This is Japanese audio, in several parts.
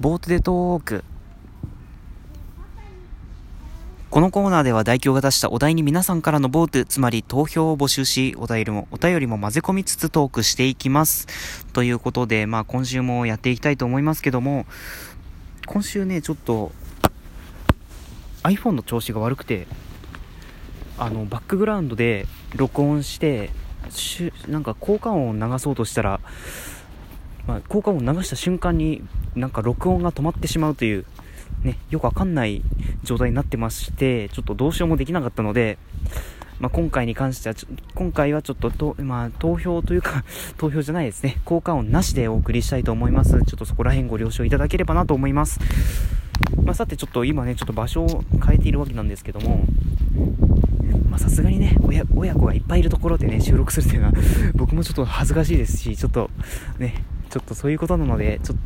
ボートでトーク。このコーナーでは代表が出したお題に皆さんからのボート、つまり投票を募集し、お便りも、お便りも混ぜ込みつつトークしていきます。ということで、まあ今週もやっていきたいと思いますけども、今週ね、ちょっと iPhone の調子が悪くて、あの、バックグラウンドで録音して、しなんか効果音を流そうとしたら、まあ、効果音を流した瞬間になんか録音が止まってしまうという、ね、よくわかんない状態になってまして、ちょっとどうしようもできなかったので、まあ、今回に関しては今回はちょっとと、まあ、投票というか 投票じゃないですね、効果音なしでお送りしたいと思います。ちょっとそこら辺ご了承いただければなと思います。まあ、さてちょっと今ね、ちょっと場所を変えているわけなんですけども、まさすがにね親、親子がいっぱいいるところでね、収録するっていうのは僕もちょっと恥ずかしいですし、ちょっとね、ちょっとそういうことなので、ちょっと、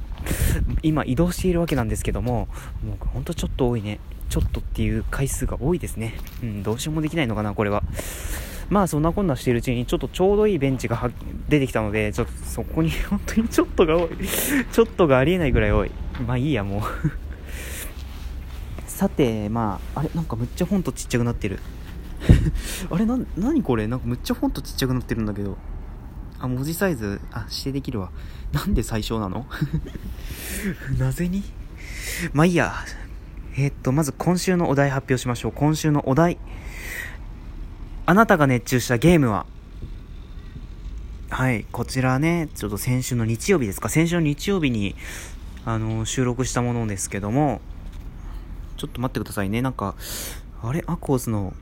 今移動しているわけなんですけども、もうほんとちょっと多いね。ちょっとっていう回数が多いですね。うん、どうしようもできないのかな、これは。まあそんなこんなしているうちにちょっとちょうどいいベンチが出てきたので、ちょっとそこに 本当にちょっとが多い。ちょっとがありえないぐらい多い。まあいいや、もう さて、まあ、あれ、なんかむっちゃフォントちっちゃくなってる。あれな、なにこれ？なんかむっちゃフォントちっちゃくなってるんだけど。あ、文字サイズ、あ、指定できるわ。なんで最小なの？なぜに？まあいいや。えー、っと、まず今週のお題発表しましょう。今週のお題。あなたが熱中したゲームは？はい、こちらね、ちょっと先週の日曜日ですか、先週の日曜日に、あの、収録したものですけども、ちょっと待ってくださいね、なんか、あれ？アコースの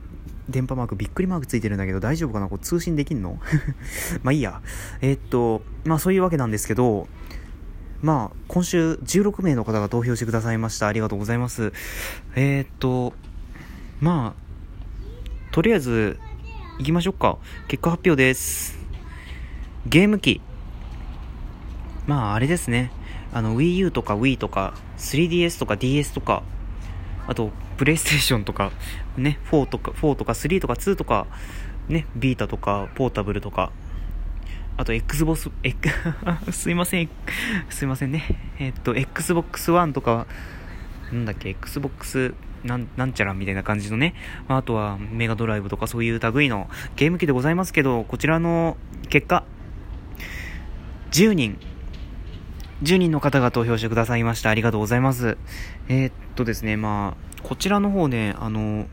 電波マークびっくりマークついてるんだけど大丈夫かな？これ通信できんの？まあいいや。えー、っと、まあそういうわけなんですけど、まあ今週16名の方が投票してくださいました。ありがとうございます。えー、っと、まあ、とりあえず行きましょうか。結果発表です。ゲーム機。まああれですね。あの Wii U とか Wii とか 3DS とか DS とかあと、プレイステーションとか、ね、4とか、4とか3とか2とか、ね、ビータとか、ポータブルとか、あと、Xbox、すいません、すいませんね。えっと、Xbox One とか、なんだっけ、Xbox なんなんちゃらみたいな感じのね、まあとはメガドライブとかそういう類のゲーム機でございますけど、こちらの結果、10人10人の方が投票してくださいました。ありがとうございます。えー、っとですね、まあ、こちらの方ね、あの、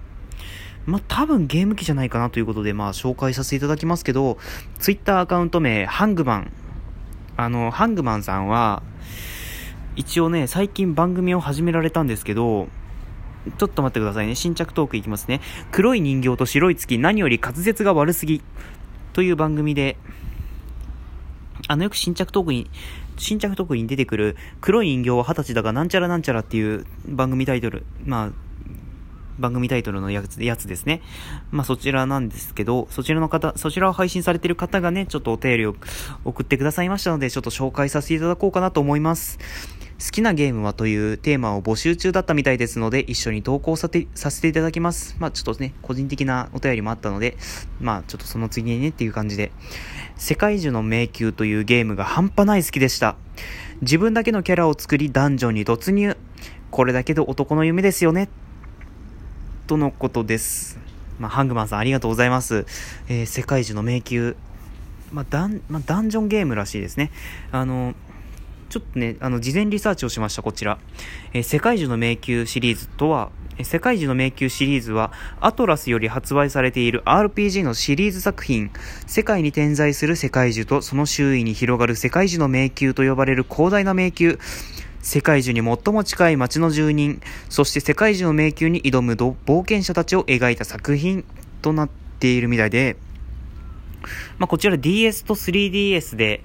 まあ、多分ゲーム機じゃないかなということで、まあ、紹介させていただきますけど、ツイッターアカウント名、ハングマン。あの、ハングマンさんは、一応ね、最近番組を始められたんですけど、ちょっと待ってくださいね。新着トークいきますね。黒い人形と白い月、何より滑舌が悪すぎ。という番組で、あの、よく新着トークに新着特に出てくる黒い人形は二十歳だがなんちゃらなんちゃらっていう番組タイトル、まあ、番組タイトルのやつやつですね。まあそちらなんですけど、そちらの方、そちらを配信されてる方がね、ちょっとお便りを送ってくださいましたので、ちょっと紹介させていただこうかなと思います。好きなゲームはというテーマを募集中だったみたいですので、一緒に投稿させていただきます。まあちょっとね、個人的なお便りもあったので、まあちょっとその次にねっていう感じで、世界樹の迷宮というゲームが半端ない好きでした。自分だけのキャラを作りダンジョンに突入。これだけで男の夢ですよね。とのことです。まあ、ハングマンさんありがとうございます。えー、世界樹の迷宮。まあ、ダン、まあ、ダンジョンゲームらしいですね。あの、ちょっとね、あの、事前リサーチをしました、こちら。えー、世界樹の迷宮シリーズとはえ、世界樹の迷宮シリーズは、アトラスより発売されている RPG のシリーズ作品、世界に点在する世界樹とその周囲に広がる世界樹の迷宮と呼ばれる広大な迷宮、世界樹に最も近い街の住人、そして世界樹の迷宮に挑む冒険者たちを描いた作品となっているみたいで、まあ、こちら DS と 3DS で、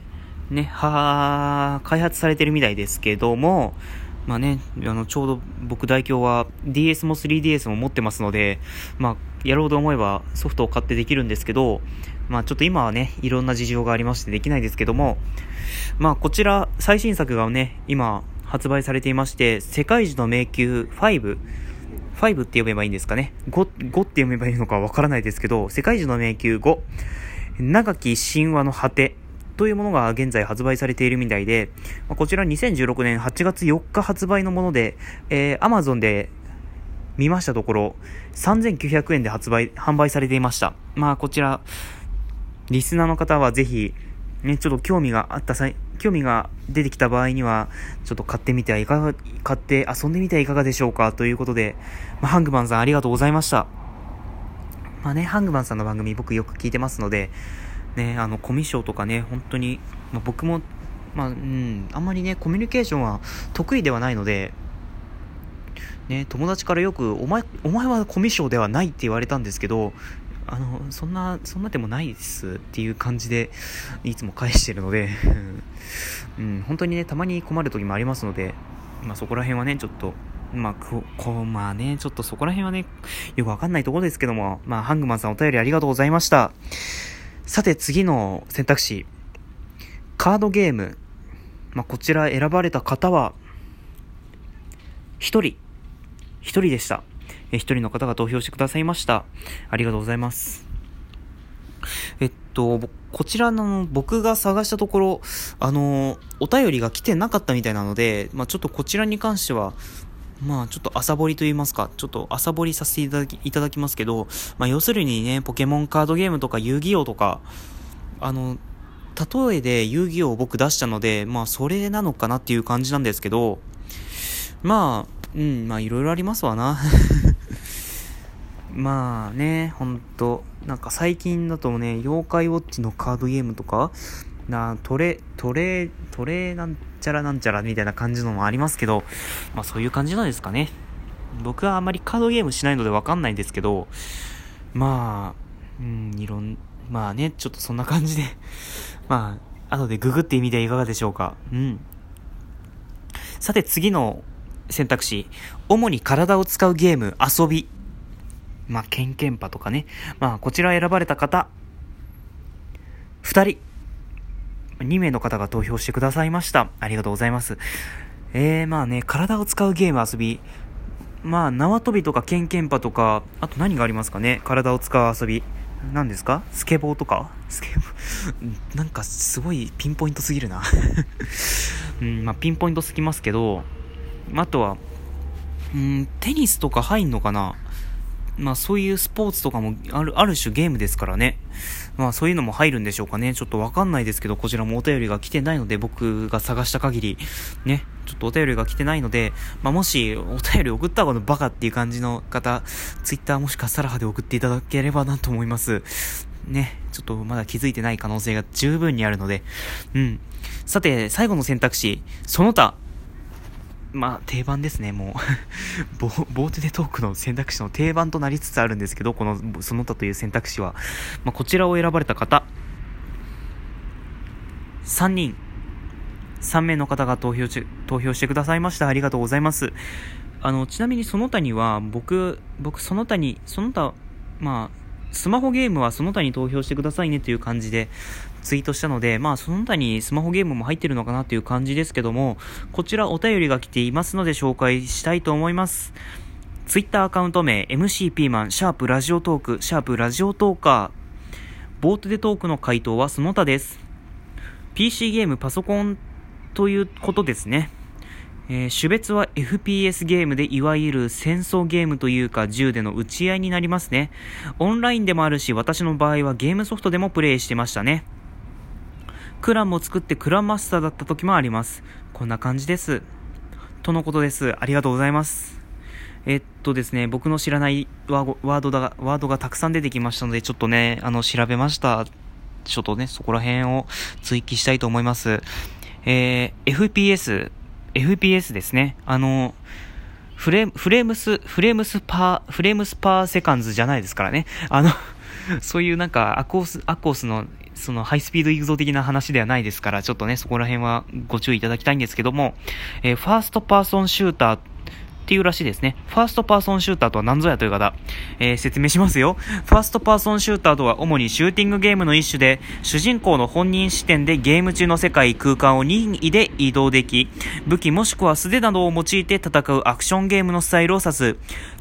ね、は開発されてるみたいですけども、まあね、あの、ちょうど僕代表は DS も 3DS も持ってますので、まあ、やろうと思えばソフトを買ってできるんですけど、まあちょっと今はね、いろんな事情がありましてできないですけども、まあこちら、最新作がね、今発売されていまして、世界樹の迷宮5、5って呼べばいいんですかね？5、5って読めばいいのかわからないですけど、世界樹の迷宮5、長き神話の果て、というものが現在発売されているみたいで、ま、こちら2016年8月4日発売のもので、えー、Amazon で見ましたところ、3900円で発売、販売されていました。まあこちら、リスナーの方はぜひ、ね、ちょっと興味があった際、興味が出てきた場合には、ちょっと買ってみてはいかが、買って遊んでみてはいかがでしょうかということで、まあ、ハングマンさんありがとうございました。まあね、ハングマンさんの番組僕よく聞いてますので、ね、あの、コミュ障とかね、本当に、まあ、僕も、まあ、うん、あんまりね、コミュニケーションは得意ではないので、ね、友達からよく、お前、お前はコミュ障ではないって言われたんですけど、あの、そんな、そんなでもないですっていう感じで、いつも返してるので うん、本当にね、たまに困る時もありますので、まあそこら辺はね、ちょっと、まあ、こ、こまあね、ちょっとそこら辺はね、よくわかんないところですけども、まあ、ハングマンさんお便りありがとうございました。さて、次の選択肢。カードゲーム。まあ、こちら選ばれた方は、一人。一人でした。え、一人の方が投票してくださいました。ありがとうございます。えっと、こちらの僕が探したところ、あの、お便りが来てなかったみたいなので、まあ、ちょっとこちらに関しては、まあちょっと朝掘りと言いますか、ちょっと朝掘りさせていただきいただきますけど、まあ要するにね、ポケモンカードゲームとか遊戯王とか、あの、例えで遊戯王を僕出したので、まあそれなのかなっていう感じなんですけど、まあ、うん、まあいろいろありますわな。まあね、ほんと、なんか最近だとね、妖怪ウォッチのカードゲームとか、な、トレ、トレ、トレなんちゃらなんちゃらみたいな感じのもありますけど、まあそういう感じなんですかね。僕はあまりカードゲームしないのでわかんないんですけど、まあ、うん、いろん、まあね、ちょっとそんな感じで まあ、後でググってみてはいかがでしょうか。うん。さて次の選択肢。主に体を使うゲーム、遊び。まあ、ケンケンパとかね。まあ、こちら選ばれた方、2人。2名の方が投票してくださいました。ありがとうございます。えー、まあね、体を使うゲーム遊び。まあ、縄跳びとかケンケンパとか、あと何がありますかね？体を使う遊び。何ですか？スケボーとか？スケボー？なんかすごいピンポイントすぎるな うん、まあ、ピンポイントすぎますけど、あとは、うん、テニスとか入んのかな？まあそういうスポーツとかもある、ある種ゲームですからね。まあそういうのも入るんでしょうかね。ちょっとわかんないですけど、こちらもお便りが来てないので、僕が探した限り、ね、ちょっとお便りが来てないので、まあもしお便り送った方のバカっていう感じの方、ツイッターもしくはサラハで送っていただければなと思います。ね、ちょっとまだ気づいてない可能性が十分にあるので、うん。さて、最後の選択肢、その他、まあ、定番ですね、もうボ。ボートでトークの選択肢の定番となりつつあるんですけど、この、その他という選択肢は。まあ、こちらを選ばれた方。3人。3名の方が投票し、投票してくださいました。ありがとうございます。あの、ちなみにその他には、僕、僕、その他に、その他、まあ、スマホゲームはその他に投票してくださいねという感じでツイートしたので、まあその他にスマホゲームも入ってるのかなという感じですけども、こちらお便りが来ていますので紹介したいと思います。ツイッターアカウント名 MC ピーマン、シャープラジオトーク、シャープラジオトーカー。ボートでトークの回答はその他です。PC ゲーム、パソコンということですね。えー、種別は FPS ゲームでいわゆる戦争ゲームというか銃での撃ち合いになりますね。オンラインでもあるし、私の場合はゲームソフトでもプレイしてましたね。クランも作ってクランマスターだった時もあります。こんな感じです。とのことです。ありがとうございます。えっとですね、僕の知らないワードが、ワードがたくさん出てきましたので、ちょっとね、あの、調べました。ちょっとね、そこら辺を追記したいと思います。えー、FPS、FPS ですね。あの、フレ frames、frames per、frames per seconds じゃないですからね。あの、そういうなんかアコース、アコースのそのハイスピード行くぞ的な話ではないですから、ちょっとね、そこら辺はご注意いただきたいんですけども、えー、 first person shooter っていうらしいですね。 first person shooter とは何ぞやという方、えー、説明しますよ。 first person shooter とは主にシューティングゲームの一種で、主人公の本人視点でゲーム中の世界空間を任意で移動でき、武器もしくは素手などを用いて戦うアクションゲームのスタイルを指す。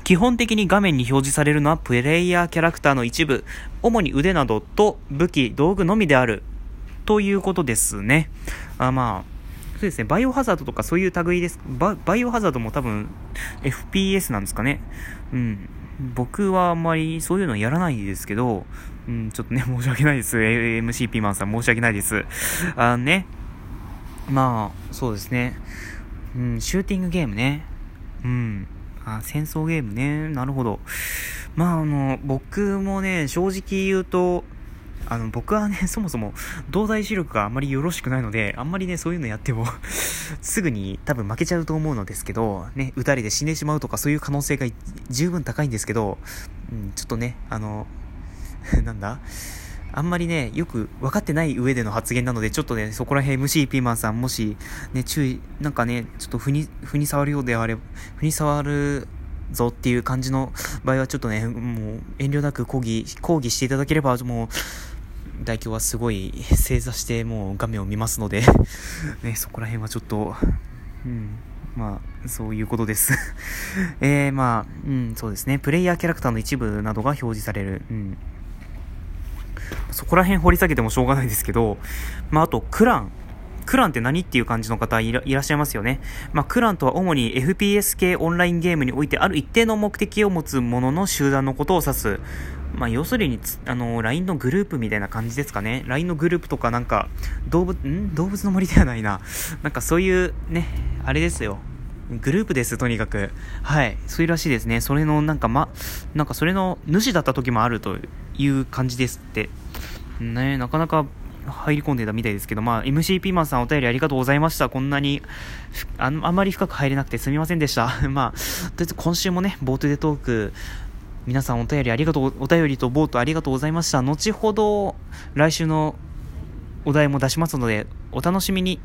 基本的に画面に表示されるのはプレイヤーキャラクターの一部、主に腕などと武器、道具のみである。ということですね。あまあ、そうですね、バイオハザードとかそういう類です。ババイオハザードも多分 FPS なんですかね。うん。僕はあんまりそういうのやらないですけど、うん、ちょっとね、申し訳ないです。MC ピーマンさん申し訳ないです。あのね、まあ、そうですね。うん、シューティングゲームね。うん。あ、戦争ゲームね。なるほど。まあ、あの、僕もね、正直言うと、あの、僕はね、そもそも、動体視力があまりよろしくないので、あんまりね、そういうのやっても すぐに多分負けちゃうと思うのですけど、ね、撃たれて死んでしまうとかそういう可能性が十分高いんですけど、うん、ちょっとね、あの、なんだ？あんまりね、よく分かってない上での発言なので、ちょっとね、そこら辺 MC ピーマンさん、もし、ね、注意、なんかね、ちょっとふに、ふに触るようであれば、ふに触るぞっていう感じの場合は、ちょっとね、もう、遠慮なく抗議、抗議していただければ、もう、代表はすごい 正座してもう画面を見ますので ね、そこら辺はちょっと、うん、まあ、そういうことです えー、まあ、うん、そうですね。プレイヤーキャラクターの一部などが表示される。うん。そこら辺掘り下げてもしょうがないですけど、まあ、あと、クラン。クランって何っていう感じの方いらっしゃいますよね。まあ、クランとは主に FPS 系オンラインゲームにおいてある一定の目的を持つものの集団のことを指す。まあ、要するにあの、LINE のグループみたいな感じですかね。LINE のグループとかなんか、動物、ん？動物の森ではないな。なんかそういうね、あれですよ。グループです、とにかく。はい。そういうらしいですね。それの、なんか、ま、なんかそれの主だった時もあるという感じですって。ねなかなか入り込んでたみたいですけど、まあ、MC ピーマンさんお便りありがとうございました。こんなに、ああんまり深く入れなくてすみませんでした。まあ、とりあえず今週もね、ボートでトーク、皆さんお便りありがとう、お便りとボートありがとうございました。後ほど、来週のお題も出しますので、お楽しみに。